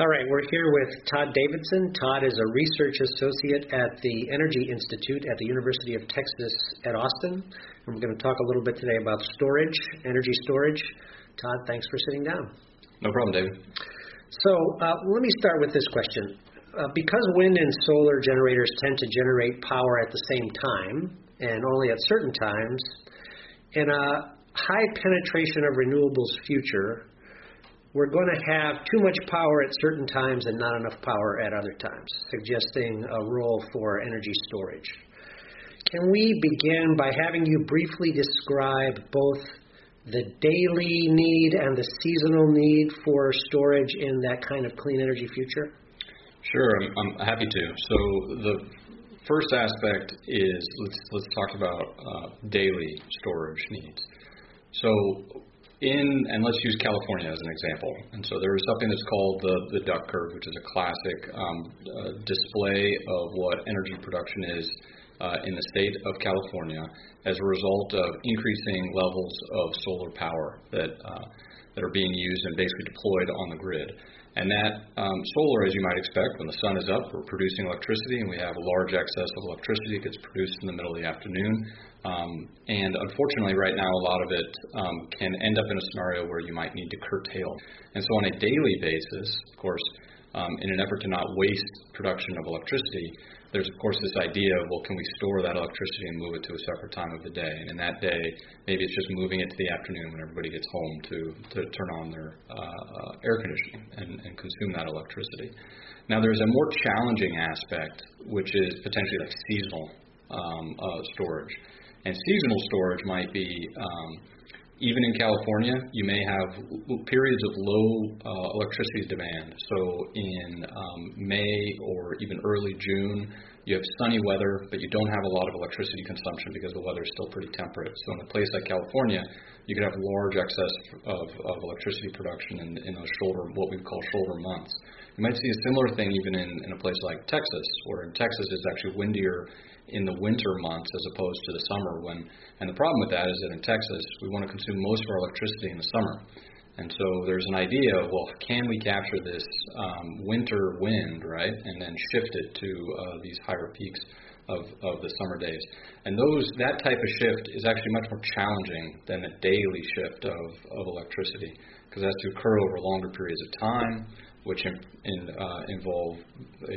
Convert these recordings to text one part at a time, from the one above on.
All right, we're here with Todd Davidson. Todd is a research associate at the Energy Institute at the University of Texas at Austin. And we're going to talk a little bit today about storage, energy storage. Todd, thanks for sitting down. No problem, David. So uh, let me start with this question. Uh, because wind and solar generators tend to generate power at the same time and only at certain times, in a high penetration of renewables future, we're going to have too much power at certain times and not enough power at other times, suggesting a role for energy storage. Can we begin by having you briefly describe both the daily need and the seasonal need for storage in that kind of clean energy future? Sure, I'm, I'm happy to. So the first aspect is let's let's talk about uh, daily storage needs. So in and let's use California as an example. And so there is something that's called the the duck curve, which is a classic um, uh, display of what energy production is uh, in the state of California as a result of increasing levels of solar power that uh, that are being used and basically deployed on the grid. And that um, solar, as you might expect, when the sun is up, we're producing electricity, and we have a large excess of electricity that gets produced in the middle of the afternoon. Um, and unfortunately, right now, a lot of it um, can end up in a scenario where you might need to curtail. And so, on a daily basis, of course, um, in an effort to not waste production of electricity, there's of course this idea of well, can we store that electricity and move it to a separate time of the day? And in that day, maybe it's just moving it to the afternoon when everybody gets home to to turn on their uh, air conditioning and, and consume that electricity. Now, there's a more challenging aspect, which is potentially like seasonal um, uh, storage. And seasonal storage might be um, even in California, you may have periods of low uh, electricity demand. So in um, May or even early June, you have sunny weather, but you don't have a lot of electricity consumption because the weather is still pretty temperate. So in a place like California, you could have large excess of, of electricity production in, in those shoulder, what we call shoulder months. You might see a similar thing even in, in a place like Texas, where in Texas it's actually windier in the winter months as opposed to the summer when and the problem with that is that in Texas we want to consume most of our electricity in the summer. And so there's an idea of well, can we capture this um, winter wind, right, and then shift it to uh, these higher peaks of, of the summer days. And those that type of shift is actually much more challenging than a daily shift of, of electricity because it has to occur over longer periods of time, which in, in, uh, involve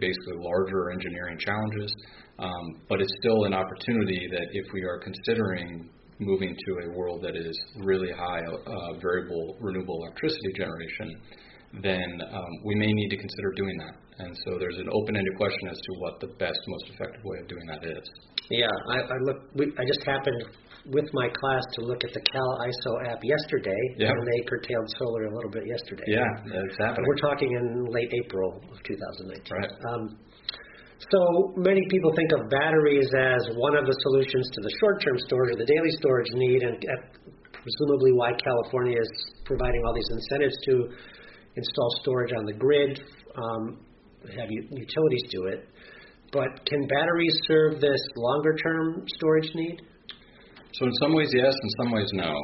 basically larger engineering challenges. Um, but it's still an opportunity that if we are considering moving to a world that is really high uh, variable renewable electricity generation, then um, we may need to consider doing that. And so there's an open-ended question as to what the best, most effective way of doing that is. Yeah, I, I look. We, I just happened with my class to look at the Cal ISO app yesterday, yep. and they curtailed solar a little bit yesterday. Yeah, that's happening. We're talking in late April of 2019. Right. Um, so many people think of batteries as one of the solutions to the short-term storage or the daily storage need, and presumably why California is providing all these incentives to install storage on the grid, um, have utilities do it. But can batteries serve this longer-term storage need? So in some ways, yes. In some ways, no.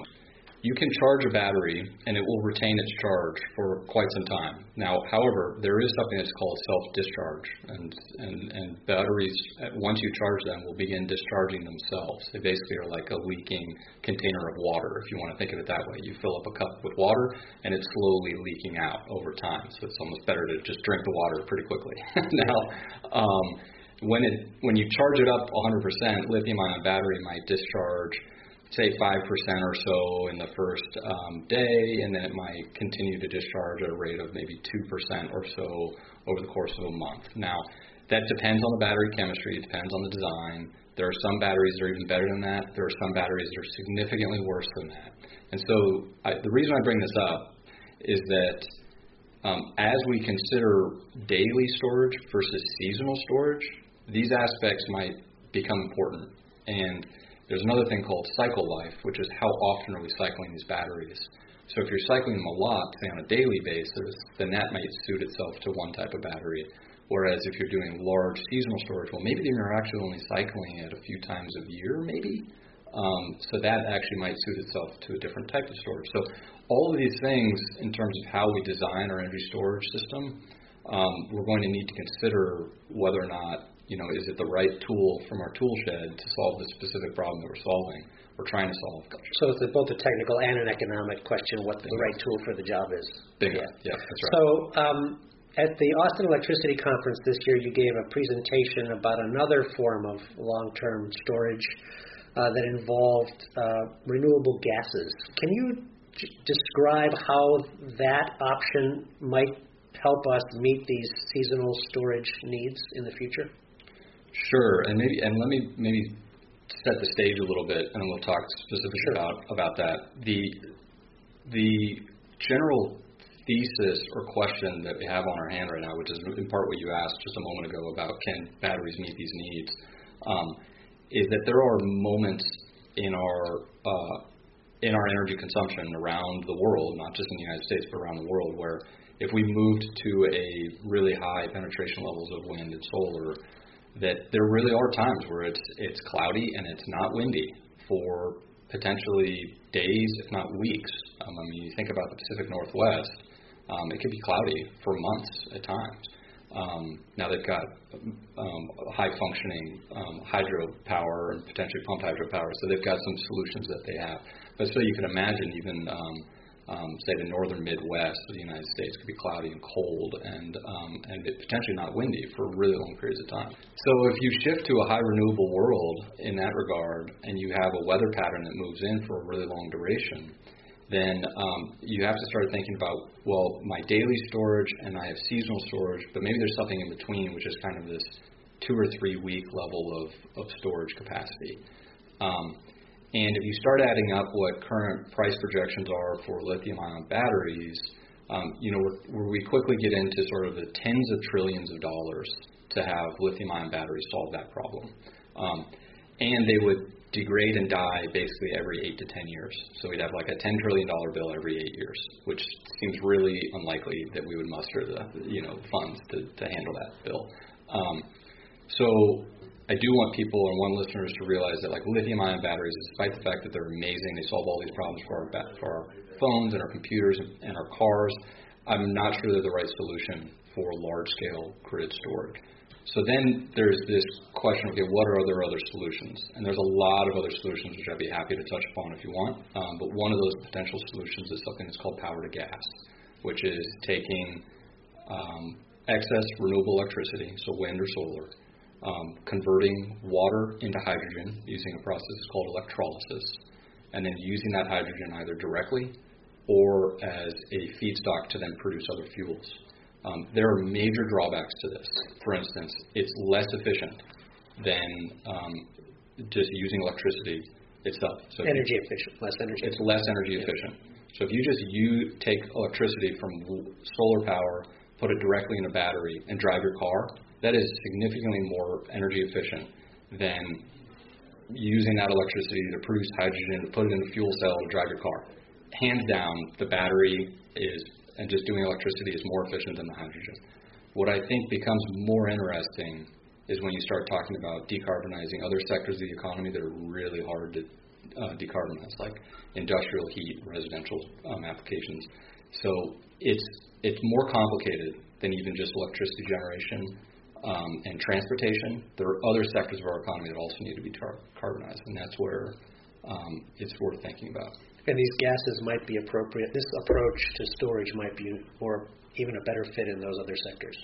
You can charge a battery and it will retain its charge for quite some time. Now, however, there is something that's called self-discharge, and and, and batteries, once you charge them, will begin discharging themselves. They basically are like a leaking container of water, if you want to think of it that way. You fill up a cup with water and it's slowly leaking out over time. So it's almost better to just drink the water pretty quickly. now. Um, when it when you charge it up 100%, lithium-ion battery might discharge say 5% or so in the first um, day, and then it might continue to discharge at a rate of maybe 2% or so over the course of a month. Now, that depends on the battery chemistry, it depends on the design. There are some batteries that are even better than that. There are some batteries that are significantly worse than that. And so, I, the reason I bring this up is that um, as we consider daily storage versus seasonal storage, these aspects might become important. And there's another thing called cycle life, which is how often are we cycling these batteries. So if you're cycling them a lot, say on a daily basis, then that might suit itself to one type of battery. Whereas if you're doing large seasonal storage, well, maybe you're actually only cycling it a few times a year, maybe. Um, so that actually might suit itself to a different type of storage. So all of these things, in terms of how we design our energy storage system, um, we're going to need to consider whether or not you know is it the right tool from our tool shed to solve the specific problem that we're solving or trying to solve. So it's both a technical and an economic question what the right tool for the job is. Bingo. Yeah, that's right. So um, at the Austin Electricity Conference this year, you gave a presentation about another form of long-term storage uh, that involved uh, renewable gases. Can you j- describe how that option might help us meet these seasonal storage needs in the future? Sure, and maybe and let me maybe set the stage a little bit, and we'll talk specifically sure. about about that. The the general thesis or question that we have on our hand right now, which is in part what you asked just a moment ago about can batteries meet these needs, um, is that there are moments in our uh, in our energy consumption around the world, not just in the United States, but around the world, where if we moved to a really high penetration levels of wind and solar, that there really are times where it's it's cloudy and it's not windy for potentially days, if not weeks. Um, I mean, you think about the Pacific Northwest, um, it could be cloudy for months at times. Um, now they've got um, high functioning um, hydropower and potentially pumped hydropower, so they've got some solutions that they have. But so you can imagine even um, um, say the northern Midwest of the United States could be cloudy and cold and um, and potentially not windy for really long periods of time. So if you shift to a high renewable world in that regard, and you have a weather pattern that moves in for a really long duration, then um, you have to start thinking about well, my daily storage and I have seasonal storage, but maybe there's something in between, which is kind of this two or three week level of, of storage capacity. Um, and if you start adding up what current price projections are for lithium-ion batteries, um, you know, where we quickly get into sort of the tens of trillions of dollars to have lithium-ion batteries solve that problem. Um, and they would degrade and die basically every eight to ten years. So we'd have like a ten trillion dollar bill every eight years, which seems really unlikely that we would muster the you know funds to, to handle that bill. Um, so I do want people and one listeners to realize that like lithium-ion batteries, despite the fact that they're amazing, they solve all these problems for our for our phones and our computers and our cars. I'm not sure they're the right solution for large-scale grid storage. So then there's this question: Okay, what are there other solutions? And there's a lot of other solutions which I'd be happy to touch upon if you want. Um, but one of those potential solutions is something that's called power to gas, which is taking um, excess renewable electricity, so wind or solar, um, converting water into hydrogen using a process called electrolysis, and then using that hydrogen either directly or as a feedstock to then produce other fuels. Um, there are major drawbacks to this. For instance, it's less efficient than um, just using electricity itself. So energy you, efficient, less energy. It's less energy efficient. So if you just you take electricity from solar power, put it directly in a battery, and drive your car, that is significantly more energy efficient than using that electricity to produce hydrogen, to put it in a fuel cell to drive your car. Hands down, the battery is, and just doing electricity is more efficient than the hydrogen. What I think becomes more interesting is when you start talking about decarbonizing other sectors of the economy that are really hard to uh, decarbonize, like industrial heat, residential um, applications. So it's it's more complicated than even just electricity generation um, and transportation, there are other sectors of our economy that also need to be tar- carbonized, and that's where um, it's worth thinking about. And these gases might be appropriate. This approach to storage might be or even a better fit in those other sectors.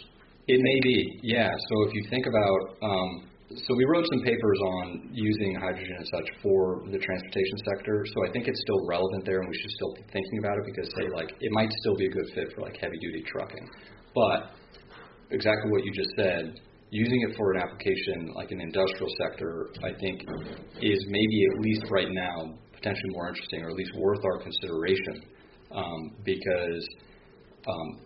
It may be, yeah. So if you think about, um, so we wrote some papers on using hydrogen and such for the transportation sector. So I think it's still relevant there, and we should still be thinking about it because, say, like it might still be a good fit for like heavy duty trucking. But exactly what you just said, using it for an application like an industrial sector, I think, is maybe at least right now potentially more interesting, or at least worth our consideration, um, because um,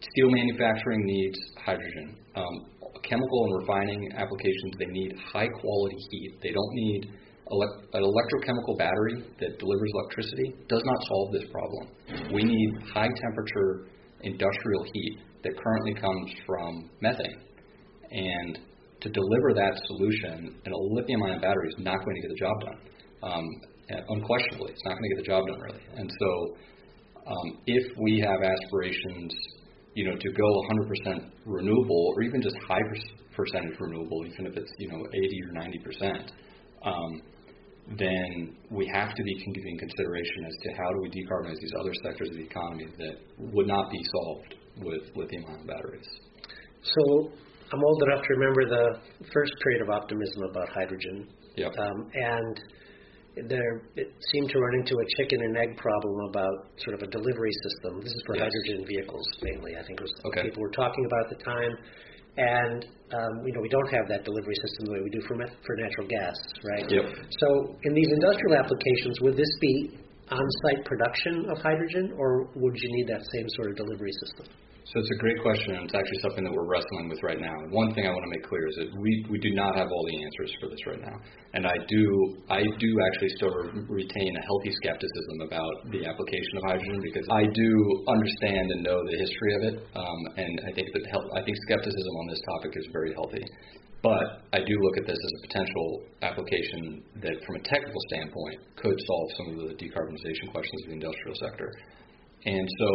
steel manufacturing needs hydrogen. Um, chemical and refining applications they need high quality heat. They don't need an electrochemical battery that delivers electricity. Does not solve this problem. We need high temperature industrial heat that currently comes from methane. And to deliver that solution, a lithium ion battery is not going to get the job done. Um, unquestionably, it's not going to get the job done really. And so, um, if we have aspirations you know, to go 100% renewable or even just high percentage renewable, even if it's you know 80 or 90 percent, um, then we have to be giving consideration as to how do we decarbonize these other sectors of the economy that would not be solved with lithium-ion batteries. So I'm old enough to remember the first period of optimism about hydrogen. Yep. Um, and there it seemed to run into a chicken and egg problem about sort of a delivery system. This is for yes. hydrogen vehicles mainly. I think was okay. people were talking about at the time. And um, you know we don't have that delivery system the way we do for for natural gas, right? Yep. So in these industrial applications, would this be on-site production of hydrogen, or would you need that same sort of delivery system? So it's a great question, and it's actually something that we're wrestling with right now. And one thing I want to make clear is that we, we do not have all the answers for this right now. And I do I do actually still retain a healthy skepticism about the application of hydrogen because I do understand and know the history of it, um, and I think that help, I think skepticism on this topic is very healthy. But I do look at this as a potential application that, from a technical standpoint, could solve some of the decarbonization questions of the industrial sector. And so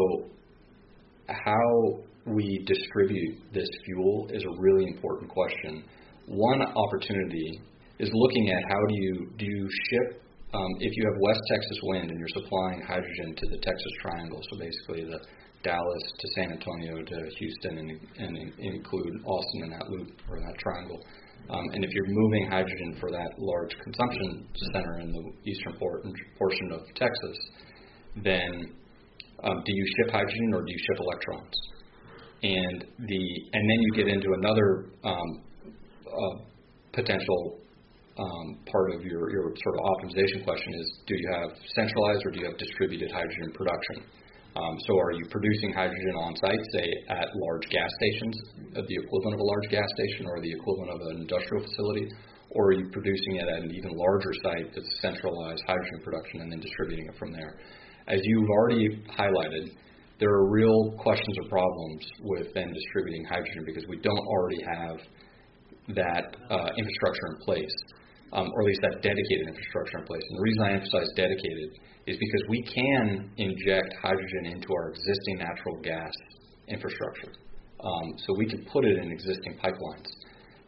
how we distribute this fuel is a really important question. One opportunity is looking at how do you do you ship um, if you have West Texas wind and you're supplying hydrogen to the Texas Triangle, so basically the Dallas to San Antonio to Houston and, and include Austin in that loop or that triangle. Um, and if you're moving hydrogen for that large consumption center in the eastern portion of Texas, then um, do you ship hydrogen or do you ship electrons? And the and then you get into another um, uh, potential um, part of your, your sort of optimization question is do you have centralized or do you have distributed hydrogen production? Um, so are you producing hydrogen on site, say at large gas stations, the equivalent of a large gas station or the equivalent of an industrial facility, or are you producing it at an even larger site that's centralized hydrogen production and then distributing it from there? As you've already highlighted, there are real questions or problems with then distributing hydrogen because we don't already have that uh, infrastructure in place, um, or at least that dedicated infrastructure in place. And the reason I emphasize dedicated is because we can inject hydrogen into our existing natural gas infrastructure. Um, so we can put it in existing pipelines.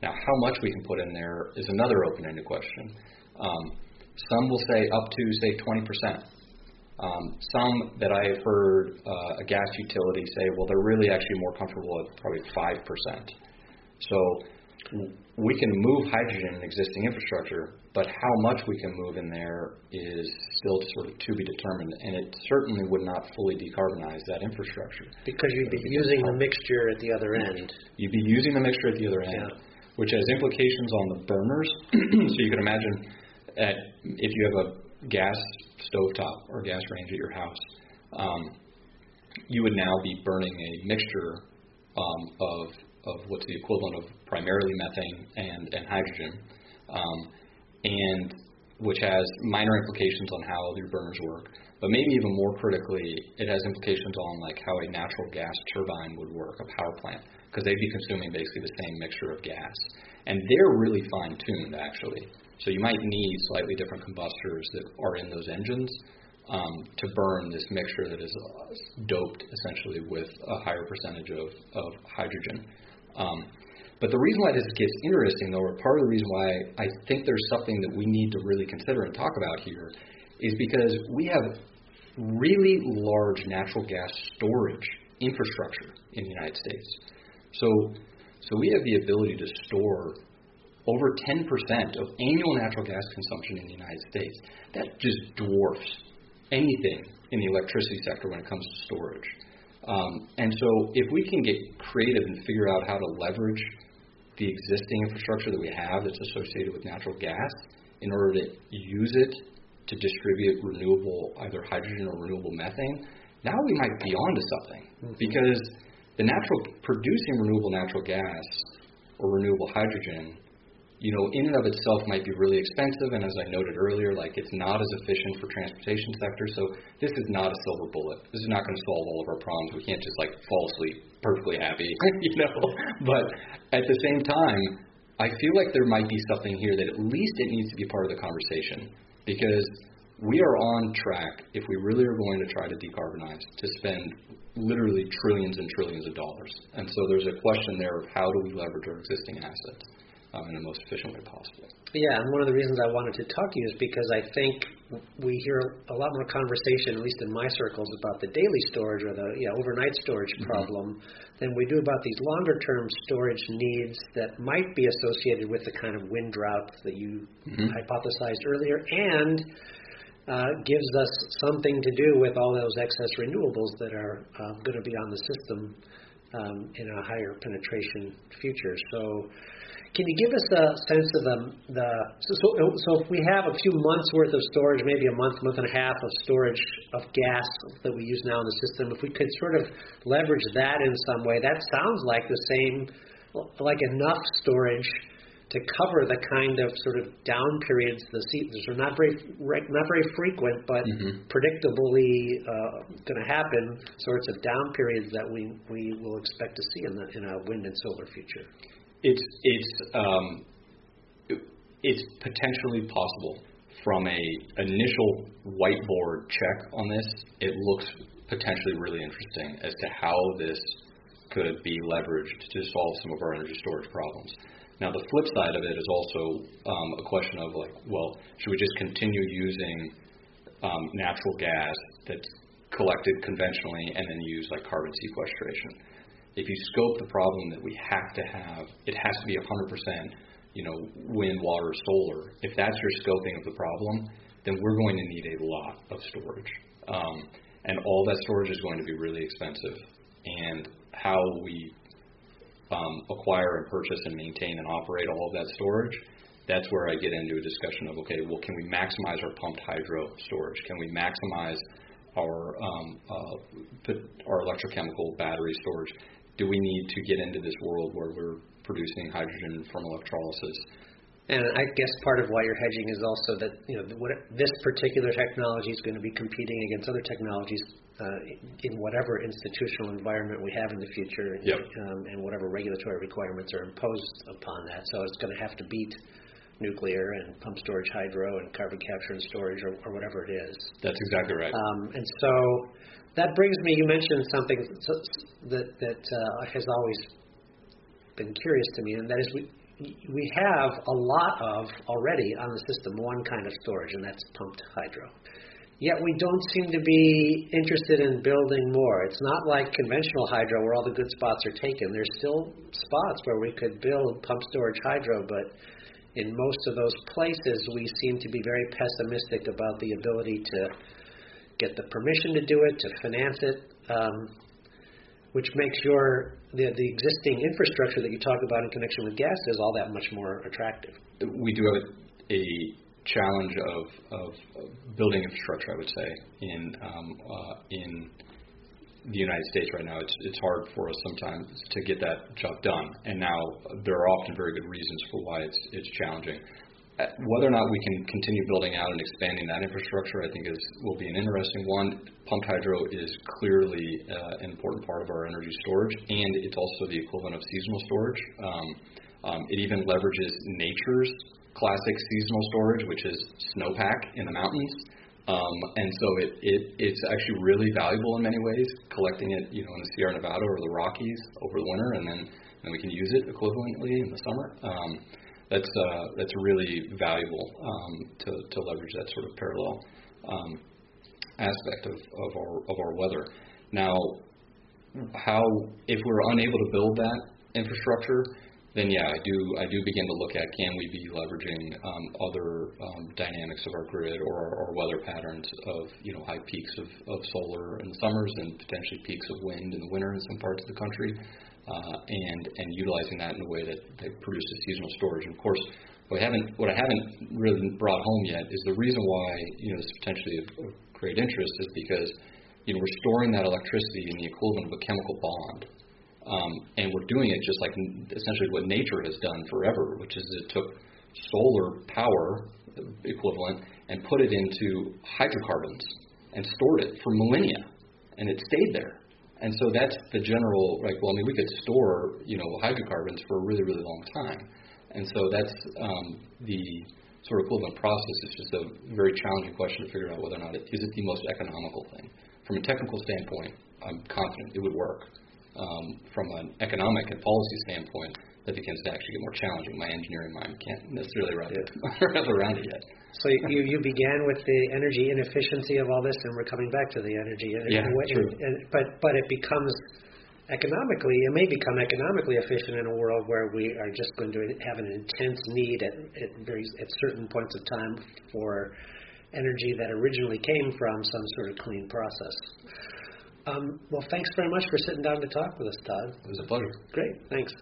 Now, how much we can put in there is another open-ended question. Um, some will say up to, say, 20 percent. Um, some that I have heard uh, a gas utility say, well, they're really actually more comfortable at probably 5%. So we can move hydrogen in existing infrastructure, but how much we can move in there is still sort of to be determined, and it certainly would not fully decarbonize that infrastructure. Because you'd be using the mixture at the other end. You'd be using the mixture at the other end, yeah. which has implications on the burners. so you can imagine at, if you have a gas stovetop or gas range at your house, um, you would now be burning a mixture um, of of what's the equivalent of primarily methane and and hydrogen, um, and which has minor implications on how your burners work. But maybe even more critically, it has implications on like how a natural gas turbine would work, a power plant, because they'd be consuming basically the same mixture of gas, and they're really fine tuned actually. So you might need slightly different combustors that are in those engines um, to burn this mixture that is doped essentially with a higher percentage of, of hydrogen. Um, but the reason why this gets interesting, though, or part of the reason why I think there's something that we need to really consider and talk about here, is because we have really large natural gas storage infrastructure in the United States. So, so we have the ability to store over 10% of annual natural gas consumption in the United States. That just dwarfs anything in the electricity sector when it comes to storage. Um, and so, if we can get creative and figure out how to leverage the existing infrastructure that we have that's associated with natural gas in order to use it to distribute renewable, either hydrogen or renewable methane, now we might be onto something. Mm-hmm. Because the natural producing renewable natural gas or renewable hydrogen you know, in and of itself might be really expensive, and as I noted earlier, like it's not as efficient for transportation sector. So this is not a silver bullet. This is not going to solve all of our problems. We can't just like fall asleep perfectly happy, you know. But at the same time, I feel like there might be something here that at least it needs to be part of the conversation because we are on track if we really are going to try to decarbonize to spend literally trillions and trillions of dollars. And so there's a question there of how do we leverage our existing assets um, in the most efficient way possible. Yeah, and one of the reasons I wanted to talk to you is because I think we hear a lot more conversation, at least in my circles, about the daily storage or the yeah, overnight storage mm-hmm. problem than we do about these longer term storage needs that might be associated with the kind of wind drought that you mm-hmm. hypothesized earlier and uh, gives us something to do with all those excess renewables that are uh, going to be on the system um, in a higher penetration future. So can you give us a sense of the, the so, so, so if we have a few months worth of storage, maybe a month, month and a half of storage of gas that we use now in the system, if we could sort of leverage that in some way, that sounds like the same, like enough storage to cover the kind of sort of down periods. The seasons are not very not very frequent, but mm-hmm. predictably uh, going to happen. Sorts of down periods that we we will expect to see in the in a wind and solar future. It's it's um, it's potentially possible from a initial whiteboard check on this. It looks potentially really interesting as to how this could be leveraged to solve some of our energy storage problems. Now, the flip side of it is also um, a question of like, well, should we just continue using um, natural gas that's collected conventionally and then use like carbon sequestration? If you scope the problem that we have to have, it has to be 100%, you know, wind, water, solar. If that's your scoping of the problem, then we're going to need a lot of storage. Um, and all that storage is going to be really expensive. And how we um, acquire and purchase and maintain and operate all of that storage, that's where I get into a discussion of okay, well, can we maximize our pumped hydro storage? Can we maximize our um, uh, our electrochemical battery storage? Do we need to get into this world where we're producing hydrogen from electrolysis? And I guess part of why you're hedging is also that you know what, this particular technology is going to be competing against other technologies uh, in whatever institutional environment we have in the future, yep. um, and whatever regulatory requirements are imposed upon that. So it's going to have to beat nuclear and pump storage hydro and carbon capture and storage or, or whatever it is. That's exactly right. Um, and so that brings me. You mentioned something that that uh, has always been curious to me, and that is we we have a lot of already on the system one kind of storage, and that's pumped hydro. Yet we don't seem to be interested in building more. It's not like conventional hydro where all the good spots are taken. There's still spots where we could build pump storage hydro, but in most of those places we seem to be very pessimistic about the ability to get the permission to do it, to finance it, um, which makes your the, the existing infrastructure that you talk about in connection with gas is all that much more attractive. We do have a a challenge of, of building infrastructure, I would say, in um, uh, in the United States right now. It's it's hard for us sometimes to get that job done, and now there are often very good reasons for why it's it's challenging whether or not we can continue building out and expanding that infrastructure, I think is will be an interesting one. Pumped hydro is clearly uh, an important part of our energy storage, and it's also the equivalent of seasonal storage. Um, um, it even leverages nature's classic seasonal storage, which is snowpack in the mountains. Um, and so it, it it's actually really valuable in many ways, collecting it you know in the Sierra Nevada or the Rockies over the winter, and then then we can use it equivalently in the summer. Um, that's uh, that's really valuable um, to, to leverage that sort of parallel um, aspect of, of our of our weather. Now, how if we're unable to build that infrastructure, then yeah, I do I do begin to look at can we be leveraging um, other um, dynamics of our grid or weather patterns of you know high peaks of, of solar in the summers and potentially peaks of wind in the winter in some parts of the country uh, and and utilizing that in a way that, that produces seasonal storage. And of course, what I haven't what I haven't really brought home yet is the reason why you know this is potentially of, of great interest is because you know we're storing that electricity in the equivalent of a chemical bond. Um, and we're doing it just like essentially what nature has done forever, which is it took solar power equivalent and put it into hydrocarbons and stored it for millennia, and it stayed there. And so that's the general, like, well, I mean, we could store, you know, hydrocarbons for a really, really long time. And so that's um, the sort of equivalent process. It's just a very challenging question to figure out whether or not it is it the most economical thing. From a technical standpoint, I'm confident it would work. Um, from an economic and policy standpoint, that begins to actually get more challenging. My engineering mind can't necessarily wrap, it, wrap around it yet. So you you began with the energy inefficiency of all this, and we're coming back to the energy. Yeah, and, true. And, but but it becomes economically, it may become economically efficient in a world where we are just going to have an intense need at at, very, at certain points of time for energy that originally came from some sort of clean process. Um, well, thanks very much for sitting down to talk with us, Todd. It was a pleasure. Great, thanks.